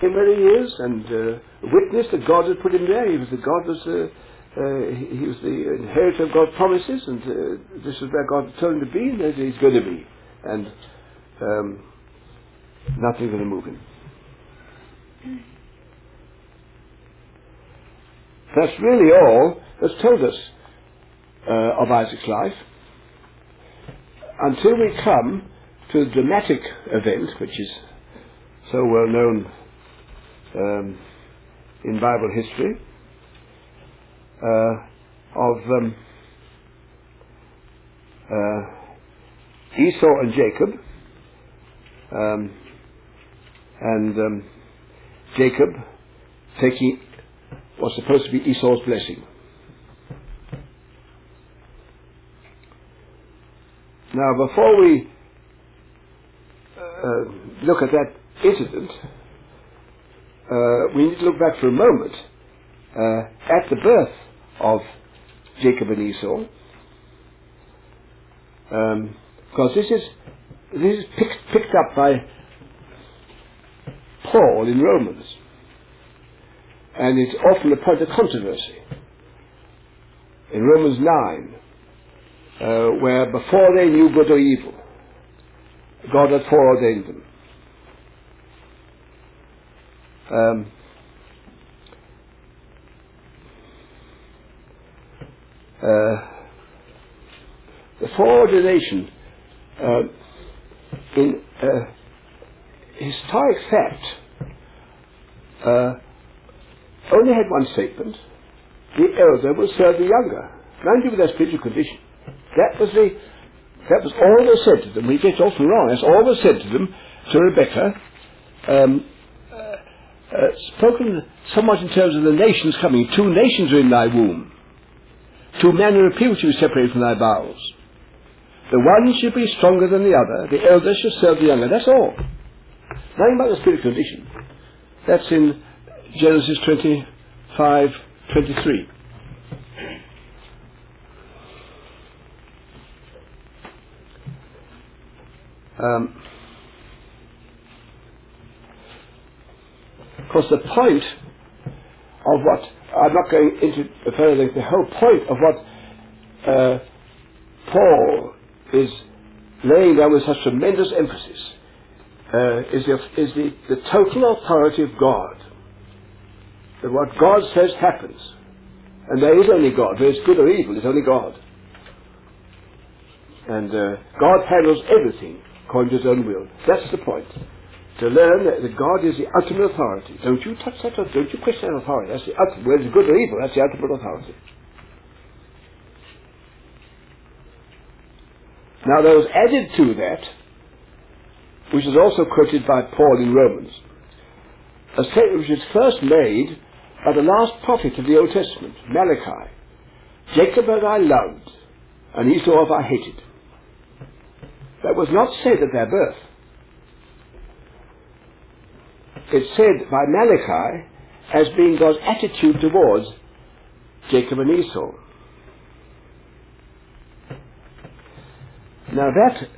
him where he is and uh, witness that God had put him there. He was the God was uh, uh, he, was the inheritor of God's promises, and uh, this is where God told him to be, and he's going to be, and um, nothing's going to move him. That's really all that's told us uh, of Isaac's life until we come to the dramatic event, which is so well known um, in Bible history, uh, of um, uh, Esau and Jacob, um, and um, Jacob taking was supposed to be Esau's blessing. Now, before we uh, look at that incident, uh, we need to look back for a moment uh, at the birth of Jacob and Esau, um, because this is this is picked, picked up by Paul in Romans, and it's often a point of controversy. In Romans nine, uh, where before they knew good or evil, God had foreordained them. Um, uh, the foreordination uh, in uh, historic fact uh, only had one statement: the elder will serve the younger. Mind you, with their spiritual condition. That was the that was all they said to them. We get often wrong. That's all they said to them to Rebecca. Um, uh, spoken somewhat in terms of the nations coming. Two nations are in thy womb. Two manner of people shall be separated from thy bowels. The one shall be stronger than the other. The elder shall serve the younger. That's all. Nothing about the spiritual condition. That's in Genesis 25, 23. Um, of course, the point of what I'm not going into further. The whole point of what uh, Paul is laying down with such tremendous emphasis uh, is, the, is the, the total authority of God. That what God says happens. And there is only God. Whether it's good or evil, it's only God. And uh, God handles everything according to his own will. That's the point. To learn that God is the ultimate authority. Don't you touch that, don't you question that authority. That's the ultimate, whether it's good or evil, that's the ultimate authority. Now there was added to that, which is also quoted by Paul in Romans, a statement which is first made by the last prophet of the Old Testament, Malachi. Jacob have I loved, and Esau have I hated. That was not said at their birth. It's said by Malachi as being God's attitude towards Jacob and Esau. Now that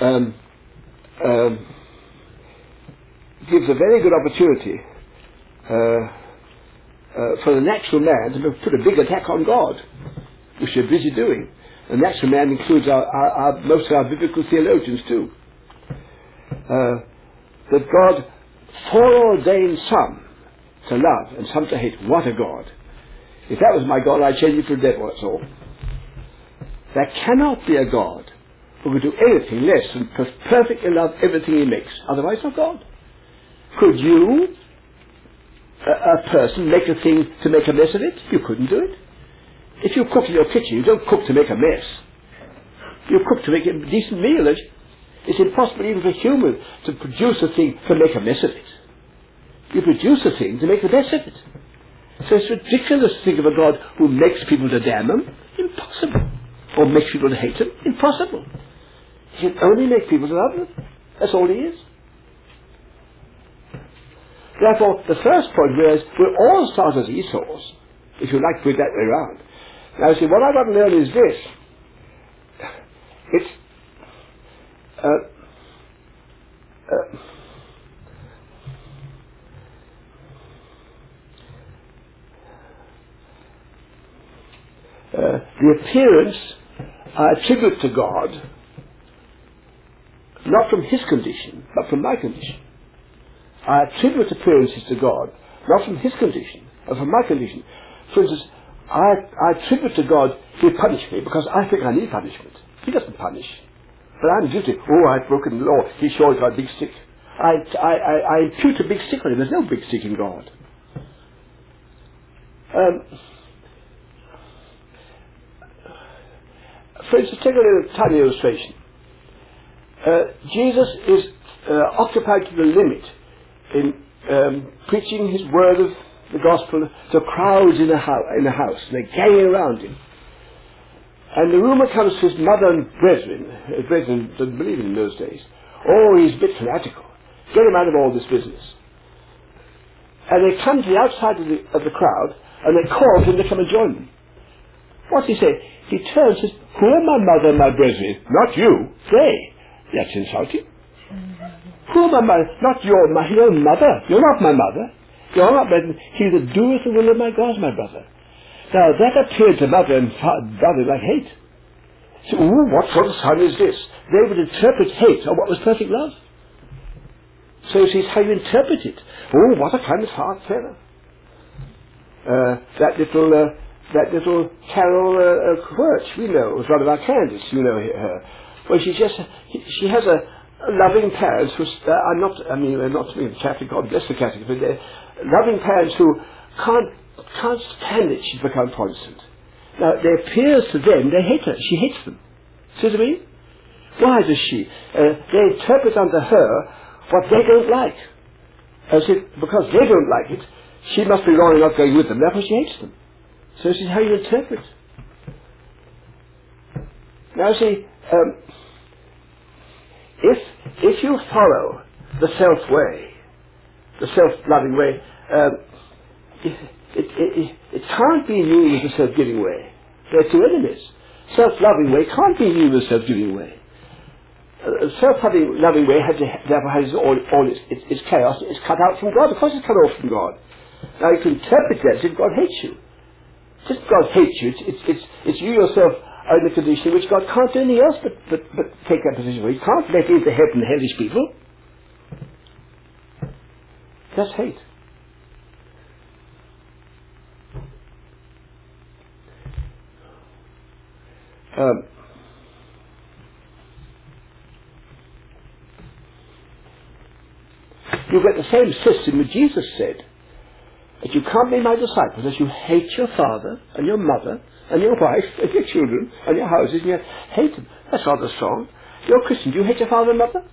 um, um, gives a very good opportunity uh, uh, for the natural man to put a big attack on God, which they're busy doing. The natural man includes our, our, our, most of our biblical theologians too. Uh, that God foreordained some to love and some to hate. What a God. If that was my God, I'd change it for a devil, that's all. There cannot be a God who could do anything less than perfectly love everything he makes. Otherwise, not God. Could you, a, a person, make a thing to make a mess of it? You couldn't do it. If you cook in your kitchen, you don't cook to make a mess. You cook to make a decent meal. It's impossible even for human to produce a thing to make a mess of it. You produce a thing to make the best of it. So it's ridiculous to think of a God who makes people to damn him. Impossible. Or makes people to hate him. Impossible. He can only make people to love him. That's all he is. Therefore, the first point was we're all start as Esau's, if you like to put it that way around. Now, see, what I've got to learn is this. It's uh, uh, uh, the appearance I attribute to God, not from his condition, but from my condition. I attribute appearances to God, not from his condition, but from my condition. For instance, I, I attribute to God, he punished me because I think I need punishment. He doesn't punish. But I'm guilty. Oh, I've broken the law. He sure got a big stick. I, I, I, I impute a big stick on him. There's no big stick in God. Um, for instance, take a little tiny illustration. Uh, Jesus is uh, occupied to the limit in um, preaching his word of the gospel to crowds in a, ho- in a house. They're ganging around him. And the rumor comes to his mother and brethren. His uh, brethren didn't believe in those days. Oh, he's a bit fanatical. Get him out of all this business. And they come to the outside of the, of the crowd and they call him to come and join them. What's he say? He turns and says, Who are my mother and my brethren? Not you. They. That's insulting. Who are my mother? Not your, my, your mother. You're not my mother. You're not my He that doeth the will of my God my brother. Now that appeared to mother and father like hate. So, ooh, what sort of son is this? They would interpret hate on what was perfect love. So see, it's how you interpret it. Oh, what a kind of hard fellow. Uh, that little, uh, that little Carol uh, uh, Quirch, we know, was one of our candidates, you know her. Well, she just, she has a, loving parents who, uh, are not, I mean, they're not to be Catholic, God bless the Catholic, but they're loving parents who can't, can't stand it she's become Protestant. Now, it appears to them they hate her. She hates them. See what I mean? Why does she? Uh, they interpret under her what they don't like. As if, because they don't like it, she must be wrong in not going with them. Therefore she hates them. So this is how you interpret. Now see, um, if, if you follow the self way, the self-loving way, um, it, it, it, can't be new with the self-giving way. They're two enemies. Self-loving way can't be with the self-giving way. Uh, a self-loving loving way has, therefore has all, all its, its, its chaos. It's cut out from God. Of course it's cut off from God. Now you can interpret that as if God hates you. Just God hates you. It's, it's, it's, it's you yourself are in a condition which God can't do anything else but, but, but take that position. He can't let into heaven the hellish people. That's hate. Um, you get the same system that Jesus said that you can't be my disciples unless you hate your father and your mother and your wife and your children and your houses and you hate them. That's rather strong. You're a Christian. Do you hate your father and mother?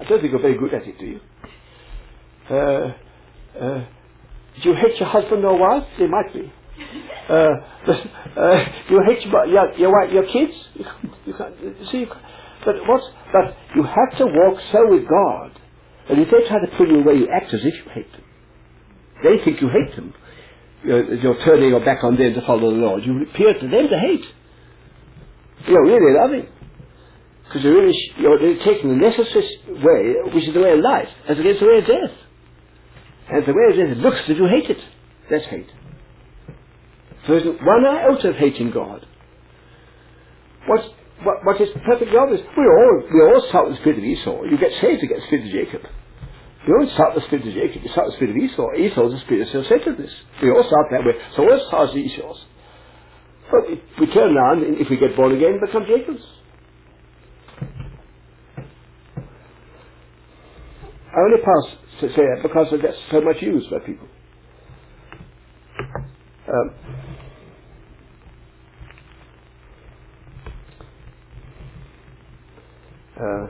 I don't think you're very good at it, do you? Uh, uh, do you hate your husband or wife? They might be. Uh, uh, you hate your, your, your, wife, your kids? You can't, you can't, see, you can't. But, what's, but you have to walk so with God and if they try to pull you away, you act as if you hate them. They think you hate them. You're, you're turning your back on them to follow the Lord. You appear to them to hate. You're really loving. Because you're really you're taking the necessary way, which is the way of life, as against the way of death. And the way of death looks as if you hate it. That's hate. So isn't one iota of hating God. What's, what, what is perfectly obvious? We all, we all start with the spirit of Esau. You get saved get the spirit of Jacob. You don't start with the spirit of Jacob, you start with the spirit of Esau. Esau is the spirit of self-centeredness. We all start that way. So all starts Esau's. But if we turn around, if we get born again, become Jacob's. I only pass to say that because it gets so much used by people. Um, uh,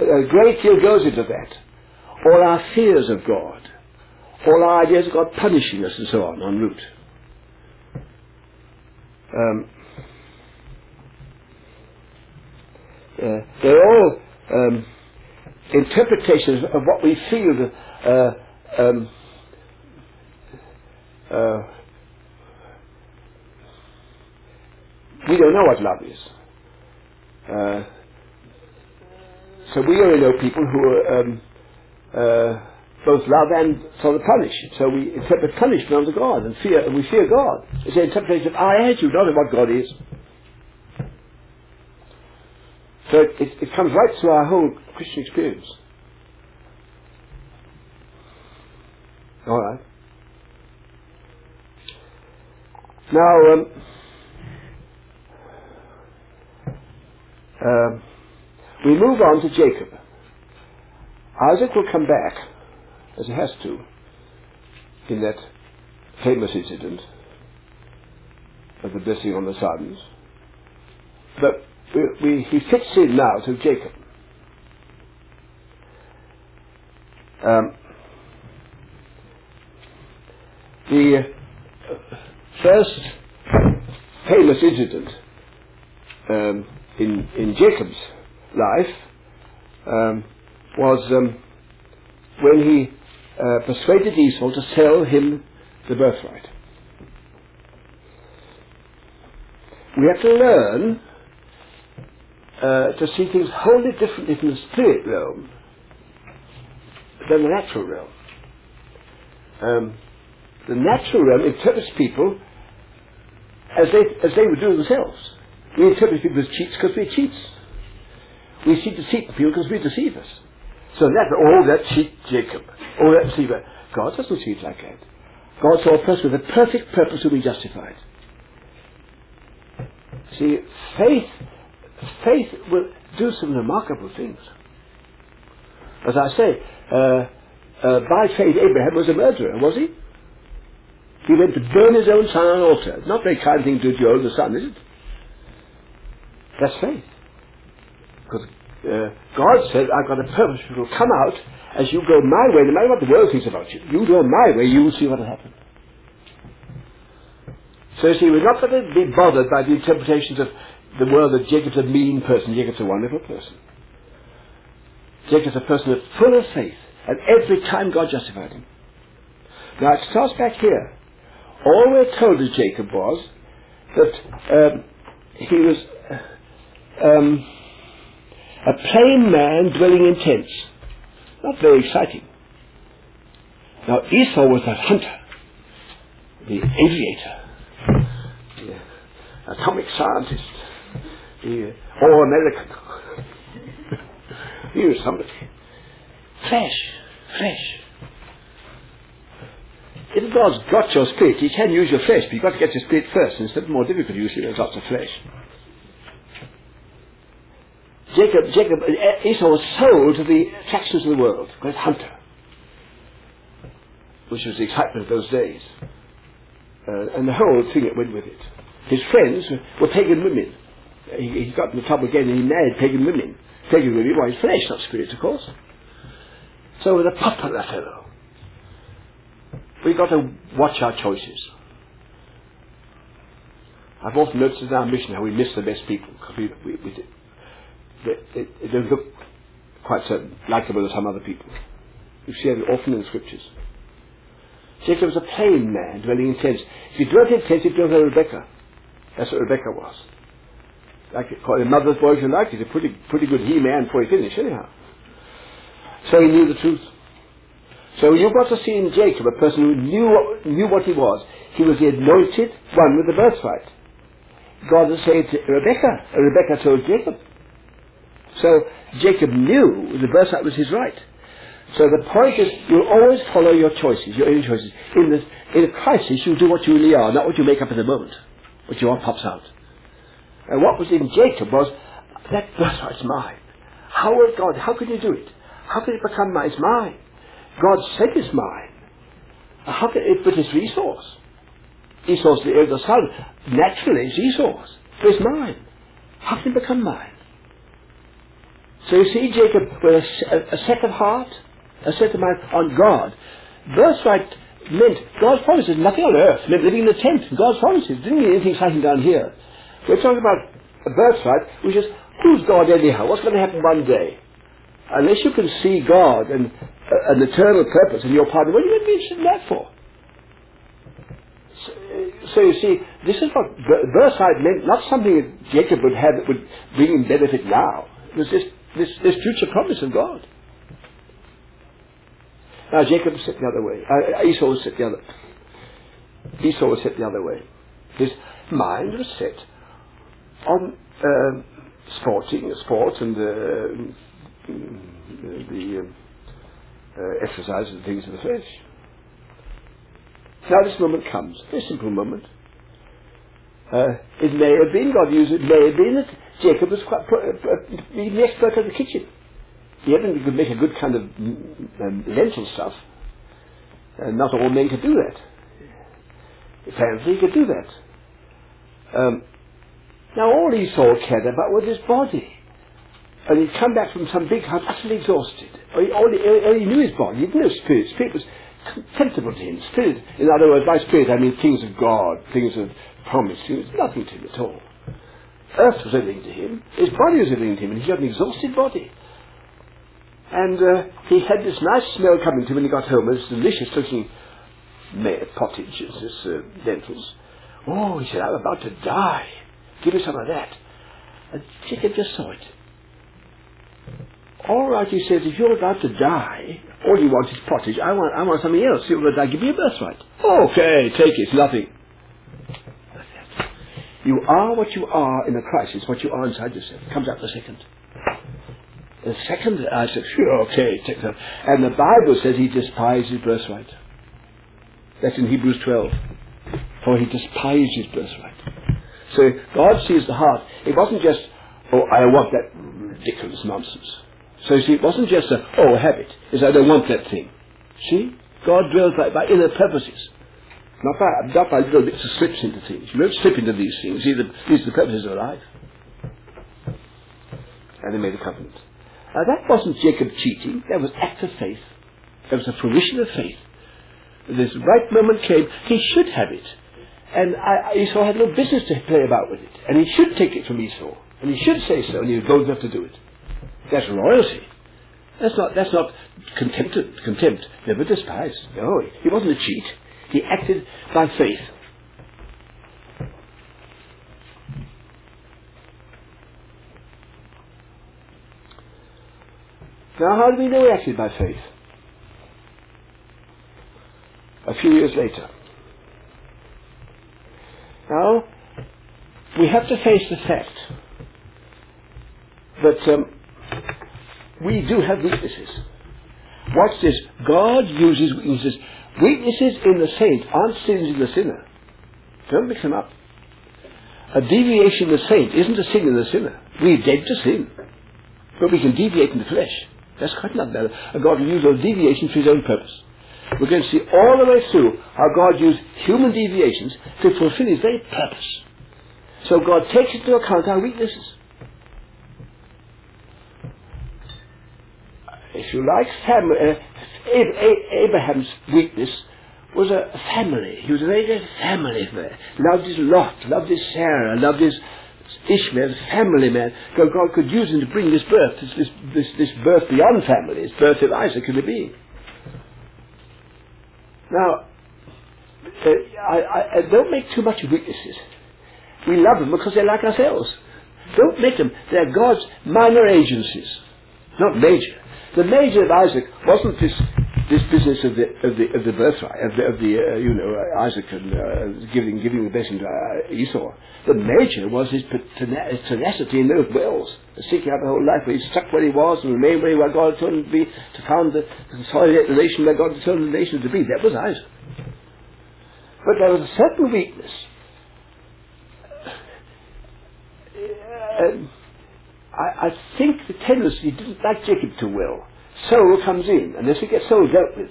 a great deal goes into that. All our fears of God, all our ideas of God punishing us and so on, en route. Um, uh, they're all um, interpretations of what we feel. Uh, um, uh, we don't know what love is. Uh, so we only know people who are um, uh, both love and sort of punish. So we interpret punishment unto God and fear, and we fear God. It's an interpretation of I hate you, not of what God is. So it, it, it comes right through our whole Christian experience. All right. Now, um, um, we move on to Jacob. Isaac will come back, as he has to, in that famous incident of the blessing on the sons. But we, we, he fits in now to Jacob. Um, the uh, first famous incident um, in, in Jacob's life um, was um, when he uh, persuaded Esau to sell him the birthright. We have to learn uh, to see things wholly differently from the spirit realm than the natural realm. Um, the natural realm interprets people as they, as they would do themselves. We interpret people as cheats because we're cheats. We see deceitful people because we're deceivers. So that, oh, that cheat Jacob. Oh, that deceiver. God doesn't it like that. God saw person with a perfect purpose to be justified. See, faith, faith will do some remarkable things. As I say, uh, uh, by faith Abraham was a murderer, was he? He went to burn his own son on an altar. Not a very kind thing to do to your own son, is it? That's faith. Because uh, God said, I've got a purpose which will come out as you go my way, no matter what the world thinks about you. You go my way, you will see what will happen. So you see, we're not going to be bothered by the interpretations of the world that Jacob's a mean person, Jacob's a wonderful person. Jacob's a person full of faith, and every time God justified him. Now it starts back here. All we're told of Jacob was that um, he was uh, um, a plain man dwelling in tents. Not very exciting. Now Esau was that hunter, the aviator, the atomic scientist, the all-American. he was somebody. Flesh, flesh. If God's got your spirit, He can use your flesh, but you've got to get your spirit first. And it's a more difficult usually with lots of flesh. Jacob, Jacob, uh, Esau was sold to the attractions of the world, great hunter, which was the excitement of those days, uh, and the whole thing that went with it. His friends were pagan women. He, he got in trouble again and he married pagan women. Pagan women were his flesh, not spirit, of course. So with a popular fellow. We've got to watch our choices. I've often noticed in our mission how we miss the best people because we, we, we, they, they, don't look quite so likable as some other people. You see it often in the scriptures. Jacob was a plain man dwelling in tents. If he dwelt in tents, he dwelt like Rebecca. That's what Rebecca was. Like a mother's boy if you like. He's a pretty, pretty good he-man before he finished, anyhow. So he knew the truth. So you've got to see in Jacob a person who knew knew what he was. He was the anointed one with the birthright. God was saying to Rebecca, Rebecca told Jacob, so Jacob knew the birthright was his right. So the point is, you'll always follow your choices, your own choices. In, the, in a crisis, you'll do what you really are, not what you make up in the moment. What you are pops out. And what was in Jacob was, that birthright's mine. How will God, how could he do it? How could it become mine? It's mine. God said it's mine. How can it, but it's resource. Esau's the elder son. Naturally, it's Esau's. It's mine. How can it become mine? So you see Jacob with a, a second heart, a second mind on God. Birthright meant God's promises, nothing on earth, meant living in the tent, God's promises. Didn't mean anything exciting down here. We're talking about a birthright, which is, who's God anyhow? What's going to happen one day? Unless you can see God and uh, an eternal purpose in your partner, what are you going to be interested in that for? So, so you see, this is what birthright meant, not something that Jacob would have that would bring him benefit now. It was just this, this future promise of God. Now Jacob was set the other way. Uh, Esau was set the other. Esau was set the other way. His mind was set on uh, sporting, sport, and uh, the uh, exercise and things of the flesh. Now this moment comes, very simple moment. Uh, it may have been, God used it, may have been that Jacob was quite uh, the expert of the kitchen. He evidently could make a good kind of mm, um, lentil stuff. And not all men could do that. Apparently he could do that. Um, now all he Esau cared about was his body. And he'd come back from some big hunt utterly exhausted. Or he, or he, or he knew his body, he didn't know spirit. Spirit was contemptible to him. Spirit, in other words, by spirit I mean things of God, things of promise. It was nothing to him at all. Earth was everything to him. His body was everything to him, and he had an exhausted body. And uh, he had this nice smell coming to him when he got home, this delicious looking pottage, this uh, lentils. Oh, he said, I'm about to die. Give me some of that. And Jacob just saw it. All right, he says, if you're about to die, all you want is pottage. I want, I want something else. You're going to die. Give me a birthright. Okay, take it. Nothing. You are what you are in a crisis, what you are inside yourself. Comes out the second. The second, I said, sure, okay, take that. And the Bible says he despised his birthright. That's in Hebrews 12. For he despised his birthright. So God sees the heart. It wasn't just, oh, I want that ridiculous nonsense. So you see, it wasn't just a, oh, habit. It's I don't want that thing. See? God dwells by, by inner purposes. Not by, not by little bits of slips into things. You don't slip into these things. These are, these are the purposes of life. And they made a covenant. Now that wasn't Jacob cheating. That was act of faith. That was a fruition of faith. This right moment came. He should have it. And I, Esau had no business to play about with it. And he should take it from Esau. And he should say so, and he was bold enough to do it. That's royalty. That's not, that's not contempt, contempt, never despise. No, he wasn't a cheat. He acted by faith. Now, how do we know he acted by faith? A few years later. Now, we have to face the fact that um, we do have weaknesses. Watch this. God uses weaknesses. Weaknesses in the saint aren't sins in the sinner. Don't mix them up. A deviation in the saint isn't a sin in the sinner. We're dead to sin. But we can deviate in the flesh. That's quite another matter. And God will use those deviations for his own purpose. We're going to see all the way through how God used human deviations to fulfill his very purpose. So God takes into account our weaknesses. If you like, family, uh, Abraham's weakness was a family. He was a very good family man. Loved his Lot, loved his Sarah, loved his Ishmael, family man. God, God could use him to bring this birth, this, this, this, this birth beyond family, this birth of Isaac in the being. Now, uh, I, I, I don't make too much of weaknesses. We love them because they're like ourselves. Don't make them. They're God's minor agencies, not major. The major of Isaac wasn't this this business of the of the of the birthright of the, of the uh, you know uh, Isaac and uh, giving giving the blessing to uh, Esau. The major was his tenacity in those wills, seeking out the whole life where he stuck where he was and remained where, he, where God told him to be, to found the consolidate the nation where God told the nation to be. That was Isaac. But there was a certain weakness. Uh, I, I think the tendency didn't like Jacob too well. Soul comes in, and as we get soul dealt with,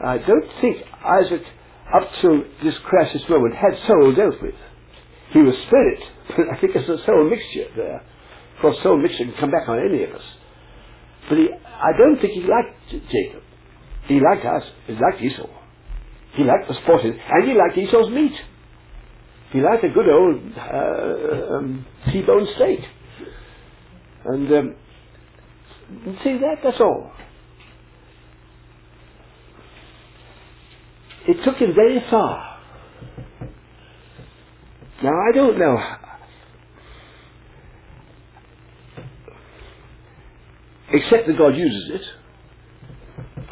I don't think Isaac, up to this crisis moment, had soul dealt with. He was spirit, but I think there's a soul mixture there. Of course, soul mixture can come back on any of us. But he, I don't think he liked Jacob. He liked us. He liked Esau. He liked the sporting, and he liked Esau's meat. He liked a good old uh, um, T-bone steak. And um, see that? That's all. It took him very far. Now I don't know. Except that God uses it.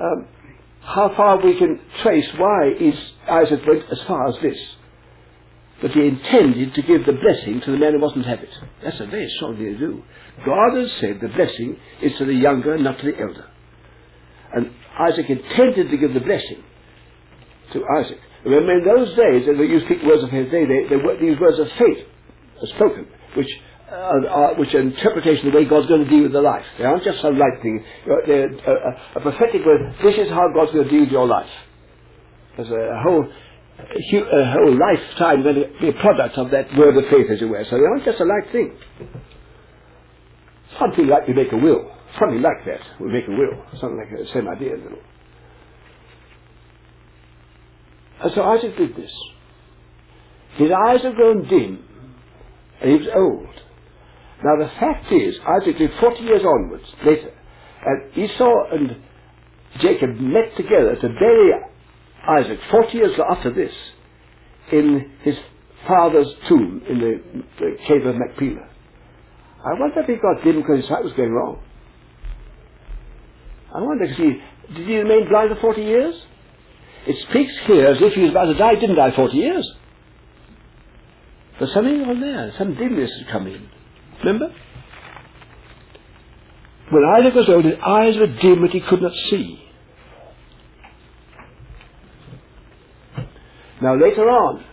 Um, how far we can trace why is Isaac went as far as this. That he intended to give the blessing to the man who wasn't have it. That's a very strong thing to do. God has said the blessing is to the younger, not to the elder. And Isaac intended to give the blessing to Isaac. Remember, in those days, and you speak words of his day, they, they were these words of faith are spoken, which uh, are, which are interpretation of the way God's going to deal with the life. They aren't just some light thing. They're a, a, prophetic word. This is how God's going to deal with your life. There's a, a whole a uh, whole lifetime going be a product of that word of faith, as it were. So they aren't just a light thing. Something like we make a will. Something like that. We make a will. Something like the same idea. You know. And so Isaac did this. His eyes had grown dim, and he was old. Now the fact is, Isaac lived 40 years onwards, later, and Esau and Jacob met together to bury Isaac 40 years after this in his father's tomb in the, the cave of Machpelah. I wonder if he got dim because his sight was going wrong. I wonder, because he, did he remain blind for 40 years? It speaks here as if he was about to die, didn't die 40 years. There's something on there, some dimness has come in. Remember? When Isaac was old, his eyes were dim but he could not see. Now later on,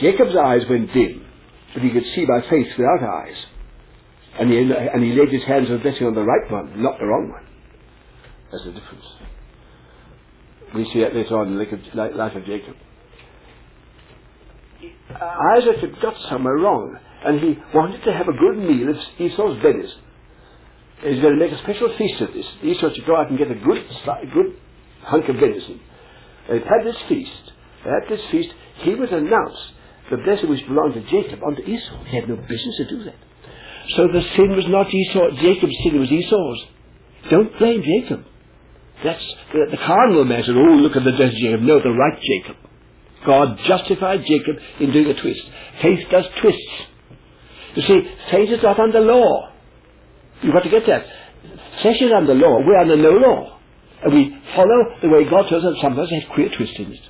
Jacob's eyes went dim, but he could see by faith without eyes. And he, and he laid his hands of blessing on the right one, not the wrong one. That's the difference. We see that later on in the life of Jacob. Uh, Isaac had got somewhere wrong, and he wanted to have a good meal of Esau's venison. He's going to make a special feast of this. Esau should go out and get a good, good hunk of venison. And had this feast. At this feast, he would announce the blessing which belonged to Jacob unto Esau. He had no business to do that. So the sin was not Esau, Jacob's sin, it was Esau's. Don't blame Jacob. That's the, the carnal man said, oh, look at the death Jacob. No, the right Jacob. God justified Jacob in doing a twist. Faith does twists. You see, faith is not under law. You've got to get that. Flesh is under law. We're under no law. And we follow the way God tells us. Sometimes has queer twists in it.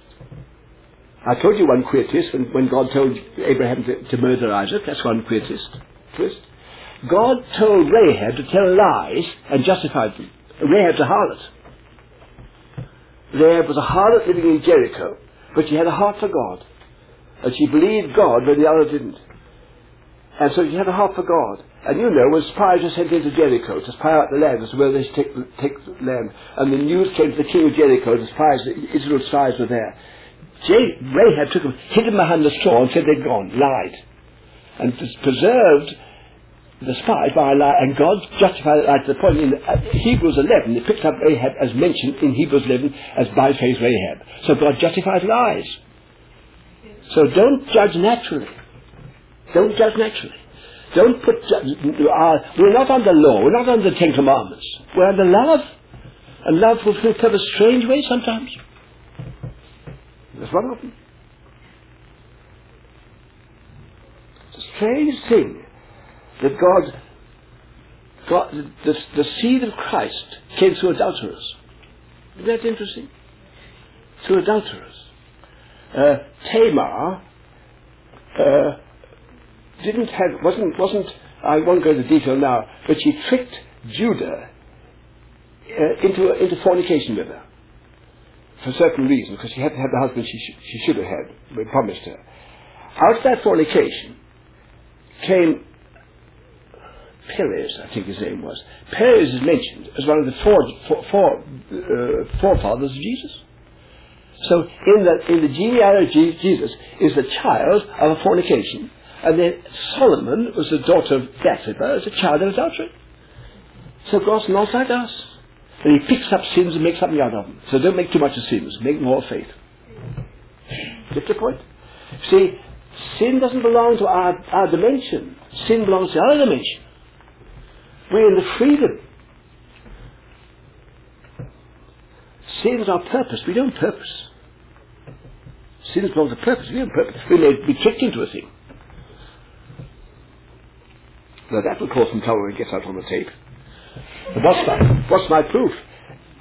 I told you one queer twist when, when God told Abraham to, to murder Isaac. That's one queer twist. twist. God told Rahab to tell lies and justified them. Rahab's a harlot. Rahab was a harlot living in Jericho, but she had a heart for God. And she believed God when the other didn't. And so she had a heart for God. And you know, when spies were sent into Jericho to spy out the land as to whether they should take, take the land, and the news came to the king of Jericho, the spies, the Israel spies were there. J- Rahab took them, hid them behind the straw and said they'd gone, lied. And preserved the spies by a lie, and God justified it to the point in uh, Hebrews 11, it picks up Rahab as mentioned in Hebrews 11 as by faith Rahab. So God justifies lies. So don't judge naturally. Don't judge naturally. Don't put, uh, we're not under law, we're not under the Ten Commandments. We're under love. And love will purpose strange ways sometimes. That's one of them. It's a strange thing that God, God the, the seed of Christ came through adulterers. Isn't that interesting? Through adulterers. Uh, Tamar uh, didn't have, wasn't, wasn't, I won't go into detail now, but she tricked Judah uh, into, into fornication with her for certain reasons, because she had to have the husband she, sh- she should have had, we promised her. Out of that fornication came Perez, I think his name was. Perez is mentioned as one of the four, four, four uh, forefathers of Jesus. So in the, in the genealogy of Jesus is the child of a fornication. And then Solomon was the daughter of Bathsheba as a child of adultery. So God's not like us. And he picks up sins and makes something out of them. So don't make too much of sins. Make more faith. Get the point? See, sin doesn't belong to our, our dimension. Sin belongs to our dimension. We're in the freedom. Sin is our purpose. We don't purpose. Sins belong to purpose. We don't purpose. We may be tricked into a thing. Now that will cause some trouble when it gets out on the tape. But what's my, what's my proof?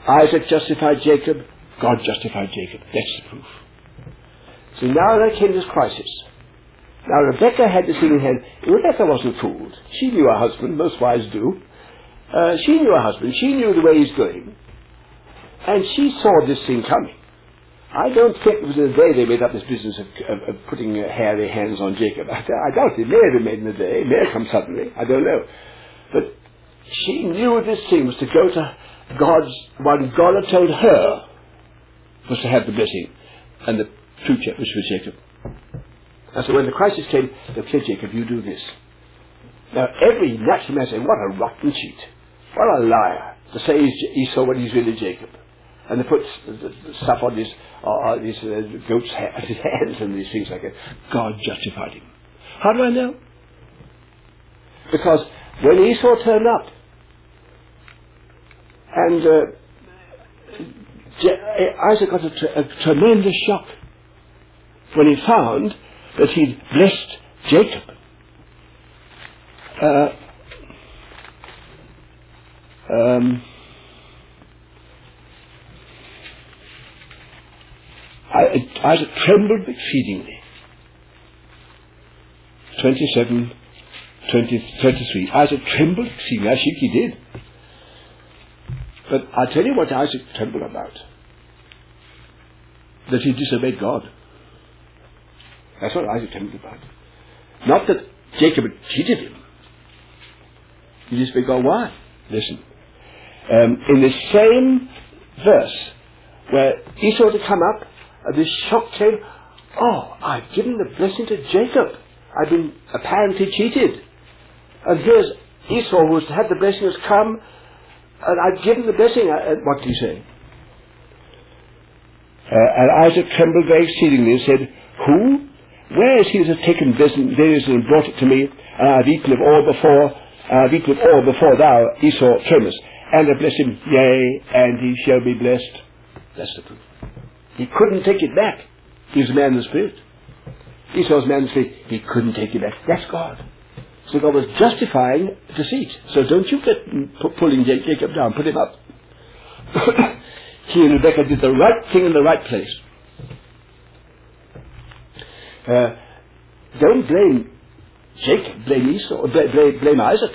Isaac justified Jacob God justified Jacob. That's the proof. So now there came this crisis. Now Rebecca had this thing in hand. Rebecca wasn't fooled. She knew her husband, most wives do. Uh, she knew her husband. She knew the way he's going. And she saw this thing coming. I don't think it was in a day they made up this business of, of, of putting uh, hairy hands on Jacob. I, I doubt it. may have been made in a day. It may have come suddenly. I don't know. But she knew this thing was to go to God's, what God had told her was to have the blessing and the future, was Jacob. And so when the crisis came, they said, Jacob, you do this. Now every natural man said, what a rotten cheat. What a liar to say he's Esau when he's really Jacob. And they put stuff on his, uh, his uh, goat's hands and these things like that. God justified him. How do I know? Because when Esau turned up, and uh, Isaac got a, a tremendous shock when he found that he'd blessed Jacob. Uh, um, Isaac trembled exceedingly. 27, 20, 33. Isaac trembled exceedingly. I think he did. But I'll tell you what Isaac trembled about. That he disobeyed God. That's what Isaac trembled about. Not that Jacob had cheated him. He disobeyed God. Why? Listen. Um, in the same verse where Esau had come up, uh, this shock came, oh, I've given the blessing to Jacob. I've been apparently cheated. And here's Esau who's had the blessing has come and I've given the blessing. Uh, what do you say? Uh, and Isaac trembled very exceedingly and said, Who? Where is he that has taken blessing and brought it to me? And I have eaten of all before, I have eaten of all before thou, Esau, camest. And I bless him, yea, and he shall be blessed. That's the truth. He couldn't take it back. He was a man of the Spirit. Esau's man of the Spirit. He couldn't take it back. That's God. So God was justifying deceit. So don't you get pulling Jacob down. Put him up. he and Rebecca did the right thing in the right place. Uh, don't blame Jacob. Blame Esau. Blame, blame Isaac.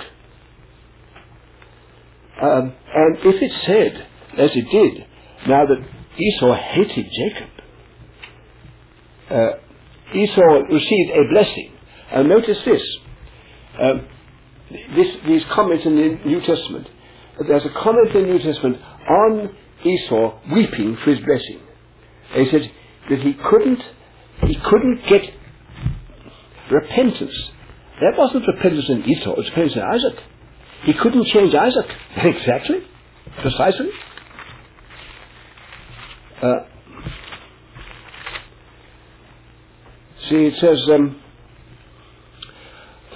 Um, and if it said, as it did, now that Esau hated Jacob, uh, Esau received a blessing. And notice this. Um, this, these comments in the New Testament. There's a comment in the New Testament on Esau weeping for his blessing. he said that he couldn't, he couldn't get repentance. That wasn't repentance in Esau, it was repentance in Isaac. He couldn't change Isaac. exactly. Precisely. Uh, see, it says, um,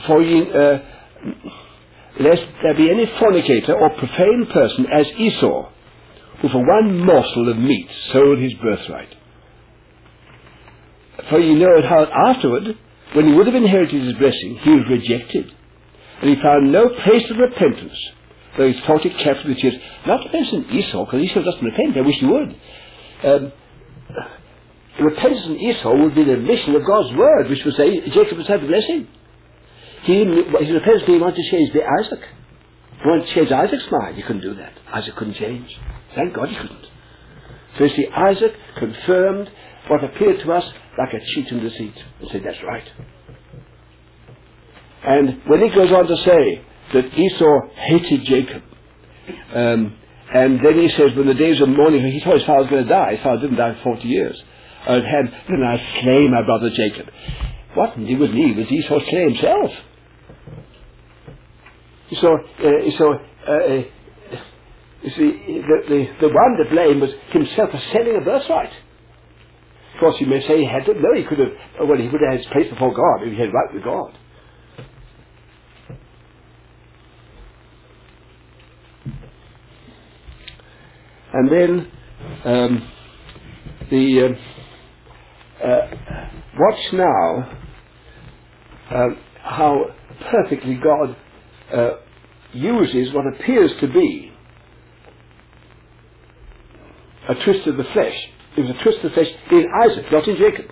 for ye, uh, lest there be any fornicator or profane person as Esau, who for one morsel of meat sold his birthright. For ye know how afterward, when he would have inherited his blessing, he was rejected, and he found no place of repentance, though he thought it carefully not to mention Esau, because Esau doesn't repent, I wish he would. Um, repentance in Esau would be the admission of God's word, which would say Jacob has had the blessing. He, his repentance he wanted to change the Isaac. He to change Isaac's mind. He couldn't do that. Isaac couldn't change. Thank God he couldn't. So you see, Isaac confirmed what appeared to us like a cheat and deceit and said, that's right. And when he goes on to say that Esau hated Jacob, um, and then he says, when the days of mourning, he thought his father was going to die. His father didn't die for 40 years. And had, then I slay my brother Jacob. What he would leave was Esau slay himself. So, uh, so uh, uh, you see, the, the, the one to blame was himself for selling a birthright. Of course, you may say he had to. No, he could have. Well, he would have had his place before God if he had right with God. And then um, the uh, uh, watch now uh, how perfectly God uh, uses what appears to be a twist of the flesh. It was a twist of the flesh in Isaac, not in Jacob.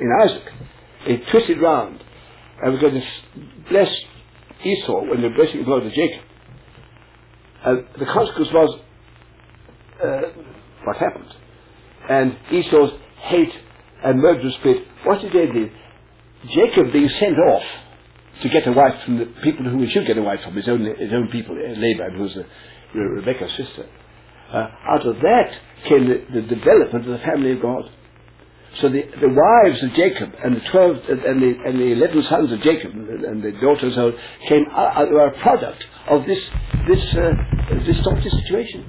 In Isaac. It twisted round. And was going to bless Esau when the blessing was to Jacob. And the consequence was uh, what happened. And Esau's hate and murderous spirit, what did they do? Jacob being sent off to get a wife from the people who he should get a wife from, his own, his own people, uh, Laban, who was uh, Rebecca's sister. Uh, out of that came the, the, development of the family of God. So the, the wives of Jacob and the twelve and the, and the eleven sons of Jacob and, the daughters of came out, were a product of this this uh, distorted situation.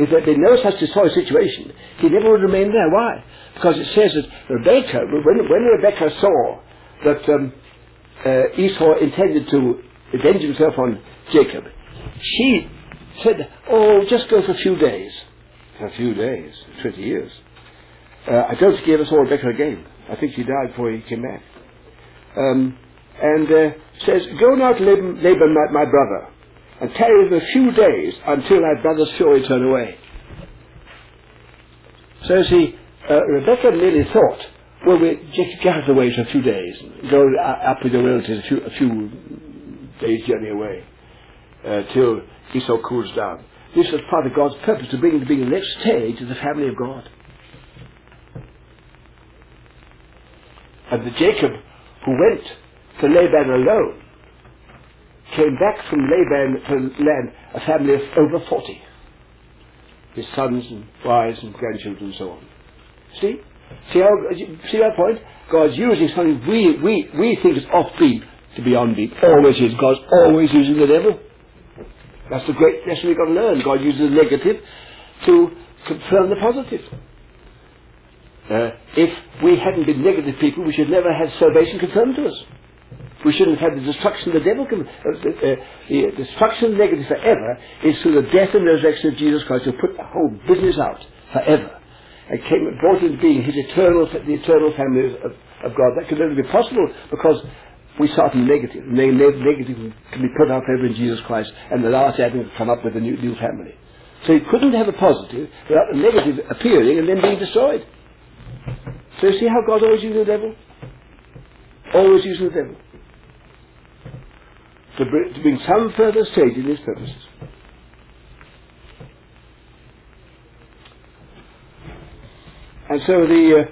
If there had been no such distorted situation, he never would remain there. Why? Because it says that Rebecca, when, when Rebecca saw that um, uh, Esau intended to avenge himself on Jacob, she said, "Oh, just go for a few days." For a few days, twenty years. Uh, I don't think he ever saw Rebecca again. I think she died before he came back. Um, and uh, says, "Go now to Laban, Laban my, my brother, and tarry him a few days until thy brother's fury turned away." So see, uh, Rebecca merely thought, well, we just get out of the way for a few days, go up with the relatives a few, a few days journey away, uh, till Esau cools down. This was part of God's purpose to bring to be the next stage of the family of God. And the Jacob who went to Laban alone came back from Laban to land a family of over 40. His sons and wives and grandchildren and so on. See? See how, see that point? God's using something we, we, we think is offbeat to be onbeat. Always is. God's always using the devil. That's the great lesson we've got to learn. God uses the negative to confirm the positive. Uh, if we hadn't been negative people, we should never have salvation confirmed to us. We shouldn't have had the destruction of the devil. Com- uh, uh, the destruction of the negative forever is through the death and resurrection of Jesus Christ who put the whole business out forever and came brought into being his eternal, the eternal family of, of God. That could only be possible because we start in negative. The negative can be put out forever in Jesus Christ, and the last Adam can come up with a new, new family. So he couldn't have a positive without the negative appearing and then being destroyed. So you see how God always uses the devil? Always using the devil. To bring, to bring some further stage in his purposes. And so the,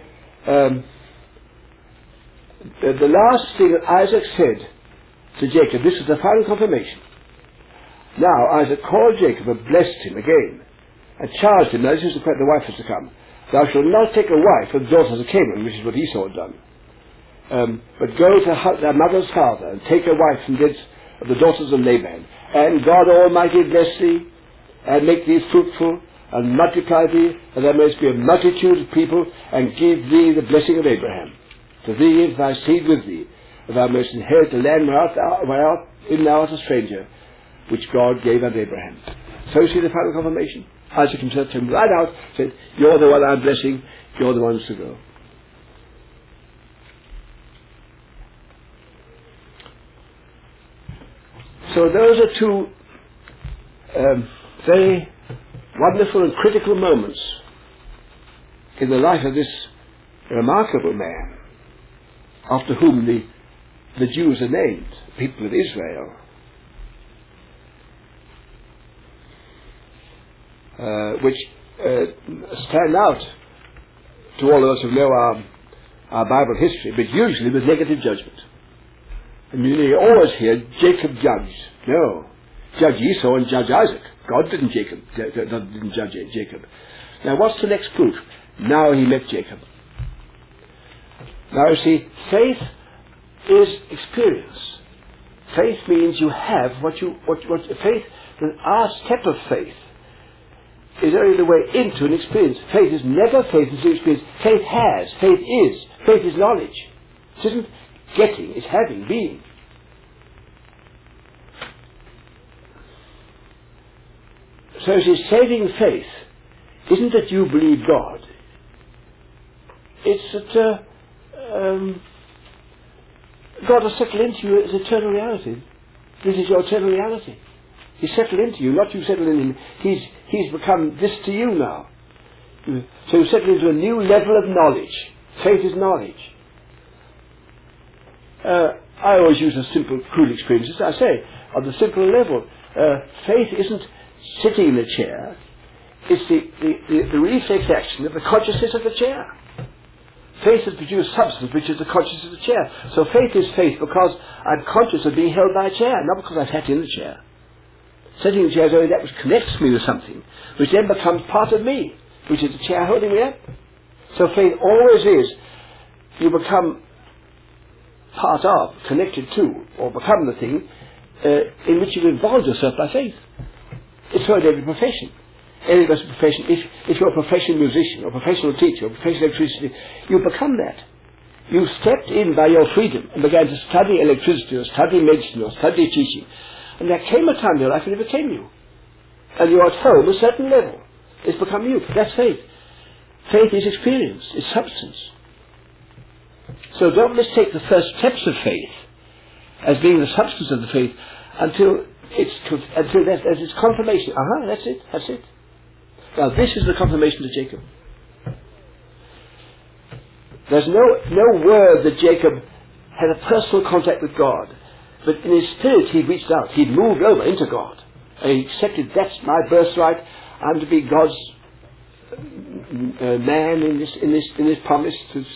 uh, um, the, the last thing that Isaac said to Jacob, this is the final confirmation. Now Isaac called Jacob and blessed him again, and charged him, now this is the, the wife has to come, thou shalt not take a wife of the daughters of Canaan, which is what Esau had done, um, but go to her, their mother's father and take a wife from thence the daughters of Laban, and God Almighty bless thee, and make thee fruitful, and multiply thee, and thou mayest be a multitude of people, and give thee the blessing of Abraham. To thee and thy seed with thee, thou mayest inherit the land whereof in thou art a stranger, which God gave unto Abraham. So see the final confirmation. Isaac himself him right out, said, You're the one I'm blessing, you're the ones to go. So those are two um, very wonderful and critical moments in the life of this remarkable man, after whom the, the Jews are named, people of Israel. Uh, which uh, stand out to all of us who know our, our Bible history, but usually with negative judgment. And you always hear Jacob judged. No. Judge Esau and judge Isaac. God didn't Jacob didn't judge Jacob. Now what's the next proof? Now he met Jacob. Now you see, faith is experience. Faith means you have what you what what faith our step of faith is only the way into an experience. Faith is never faith is experience. Faith has, faith is, faith is knowledge. It isn't getting, is having, being. So it is saving faith isn't that you believe God. It's that uh, um, God has settled into you as eternal reality. This is your eternal reality. He's settled into you, not you settled in him. He's, he's become this to you now. So you settle into a new level of knowledge. Faith is knowledge. Uh, I always use a simple, crude experience. As I say, on the simple level, uh, faith isn't sitting in the chair. It's the, the, the, the reflex action of the consciousness of the chair. Faith has produced substance, which is the consciousness of the chair. So faith is faith because I'm conscious of being held by a chair, not because I sat in the chair. Sitting in the chair is only that which connects me with something, which then becomes part of me, which is the chair holding me up. So faith always is, you become part of, connected to, or become the thing uh, in which you've involved yourself by faith. It's so every profession. Any of us profession, if, if you're a professional musician, or professional teacher, or professional electricity, you become that. You stepped in by your freedom and began to study electricity, or study medicine, or study teaching. And there came a time in your life when it became you. And you're at home a certain level. It's become you. That's faith. Faith is experience, it's substance. So don't mistake the first steps of faith as being the substance of the faith until it's until there's, there's its confirmation. Uh-huh, that's it, that's it. Now this is the confirmation to Jacob. There's no no word that Jacob had a personal contact with God, but in his spirit he reached out. He moved over into God, and he accepted that's my birthright. I'm to be God's uh, man in this in this in this promise.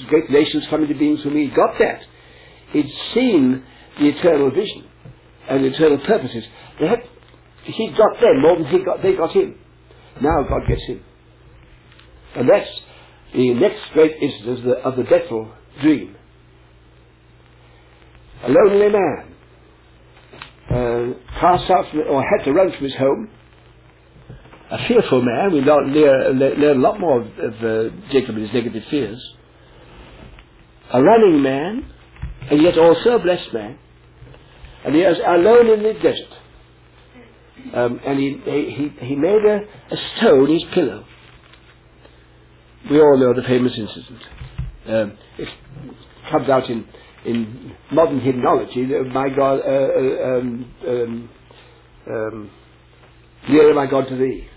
Great nations coming to being through me. He got that. He'd seen the eternal vision and eternal purposes. Had, he got them more than he got, they got him. Now God gets him. And that's the next great incident of the, of the Bethel dream. A lonely man, uh, cast out from, or had to run from his home. A fearful man. We learn, learn a lot more of, of uh, Jacob and his negative fears. A running man, and yet also a blessed man. And he was alone in the desert. Um, and he, he, he made a, a stone his pillow. We all know the famous incident. Um, it comes out in, in modern hymnology. My God, uh, uh, um, um, um, nearer my God to thee.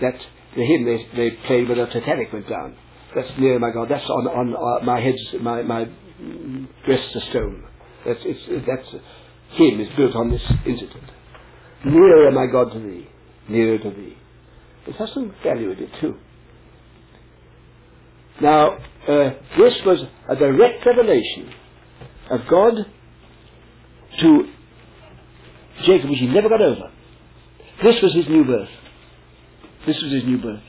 That the hymn they, they played when the Titanic went down. That's near my God. That's on on uh, my head's my my breast's a stone. That's it's that's hymn is built on this incident. Nearer my God to thee, nearer to thee. It has some value in it too. Now, uh, this was a direct revelation of God to Jacob, which he never got over. This was his new birth. This was his new birth.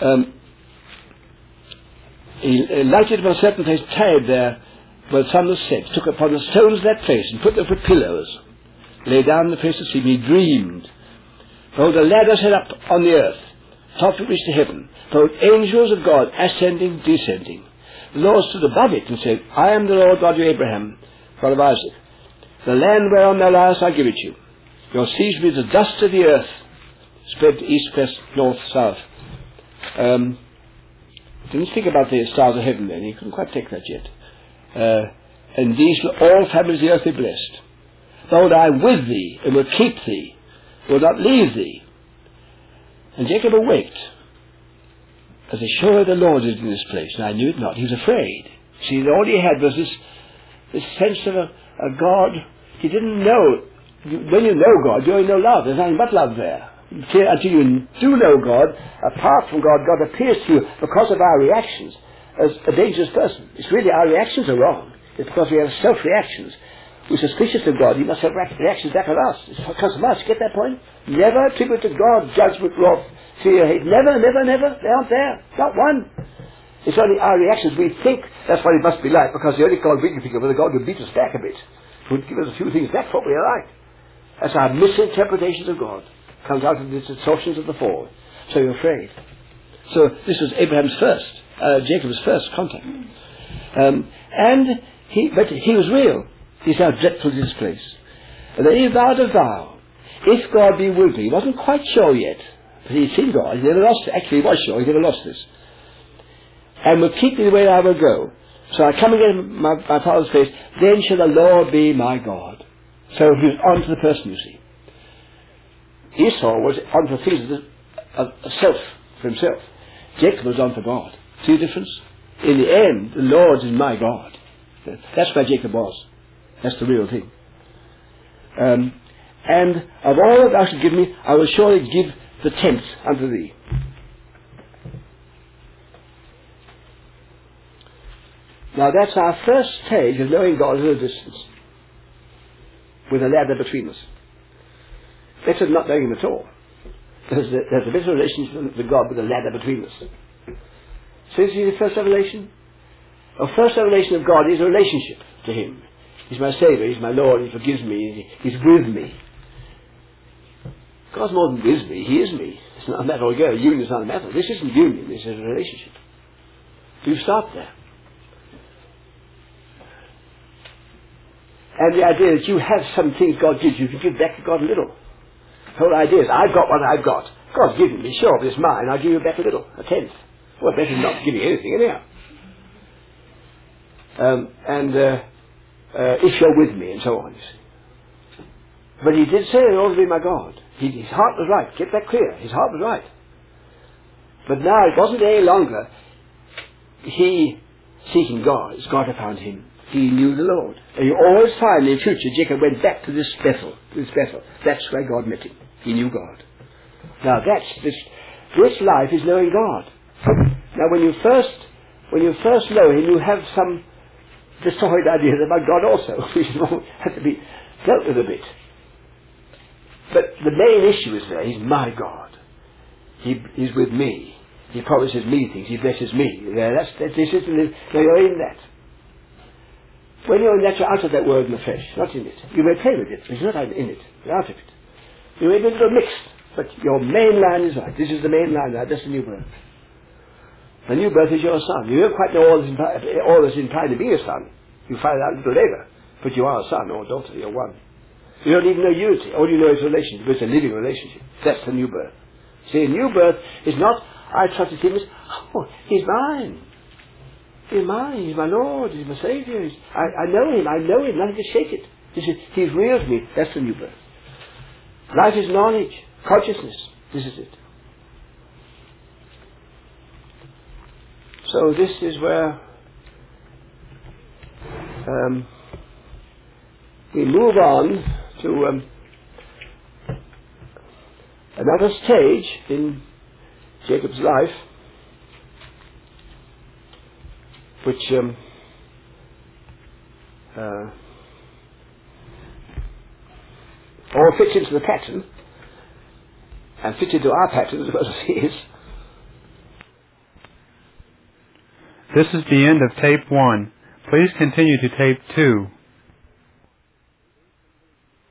Um, he lighted upon a certain place, tied there, where the sun was set, took upon the stones of that place, and put them for pillows lay down in the face of sea, he dreamed. Behold, a ladder set up on the earth, top of which to heaven. Behold, angels of God ascending, descending. The Lord stood above it and said, I am the Lord God of Abraham, God of Isaac. The land whereon thou liest I give it you. Your seed shall be the dust of the earth, spread east, west, north, south. Um, didn't think about the stars of heaven then. He couldn't quite take that yet. Uh, and these all families of the earth be blessed. Behold, I am with thee, and will keep thee, will not leave thee. And Jacob awaked, as surely the Lord is in this place, and I knew it not. He was afraid. See, all he had was this, this sense of a, a God. He didn't know. When you know God, you only know love. There's nothing but love there. Until you do know God, apart from God, God appears to you because of our reactions as a dangerous person. It's really our reactions are wrong. It's because we have self-reactions we're suspicious of God, he must have reactions back at us. It's because of us. Get that point? Never attribute to God judgment, wrath, fear, hate. Never, never, never. They aren't there. Not one. It's only our reactions. We think that's what it must be like because the only God we can think of is a God who beat us back a bit, who would give us a few things. That's what we are like. That's our misinterpretations of God. Comes out of the distortions of the fall. So you're afraid. So this was Abraham's first, uh, Jacob's first contact. Um, and he, but he was real. He's now how dreadful is this place. And then he vowed a vow. If God be with me, he wasn't quite sure yet. But he'd seen God. He never lost it. Actually, he was sure. He never lost this. And will keep me the way I will go. So I come again my, my father's face. Then shall the Lord be my God. So he was on to the person, you see. Esau was on for things of, self for himself. Jacob was on for God. See the difference? In the end, the Lord is my God. That's where Jacob was. That's the real thing. Um, and of all that thou shalt give me, I will surely give the tenth unto thee. Now that's our first stage of knowing God at a distance, with a ladder between us. Than not knowing Him at all. There's a, there's a better relationship with God with a ladder between us. So you see the first revelation? The first revelation of God is a relationship to Him. He's my Saviour, He's my Lord, He forgives me, He's with me. God's more than with me, He is me. It's not a matter of go. Union is not a matter. This isn't union, this is a relationship. You start there. And the idea that you have some things God gives you, you give back to God a little. Whole idea is, I've got what I've got. God's given me, sure, but it's mine, I'll give you back a little, a tenth. Well, better than not giving anything anyhow. Um, and uh, uh, if you're with me, and so on. But he did say, in order to be my God, he, his heart was right. Get that clear. His heart was right. But now it wasn't any longer he seeking God. It's God who found him. He knew the Lord. And you always find in future Jacob went back to this Bethel. This Bethel. That's where God met him. He knew God. Now that's this. This life is knowing God. Now when you first when you first know Him, you have some distorted ideas about God also, which have to be dealt with a bit. But the main issue is there. He's my God. He, he's with me. He promises me things. He blesses me. Yeah, that's, that, this is the, now you're in that. When you're in that, you're out of that world in the flesh, not in it. You may play with it, but you're not in it. You're out of it. You may be a little mixed, but your main line is right. This is the main line now. That's the new birth. The new birth is your son. You don't quite know all that's, all that's implied to being a son. You find out a little later. But you are a son or a daughter. You're one. You don't even know unity. All you know is relationship. It's a living relationship. That's the new birth. See, a new birth is not, I trusted him as, oh, he's mine. He's mine. He's my Lord. He's my Savior. He's, I, I know him. I know him. Nothing can shake it. This is, he's real to me. That's the new birth. Life is knowledge, consciousness. This is it. So this is where um, we move on to um, another stage in Jacob's life, which um, uh, all fits into the pattern and fits into our pattern as well as his. This is the end of tape one. Please continue to tape two.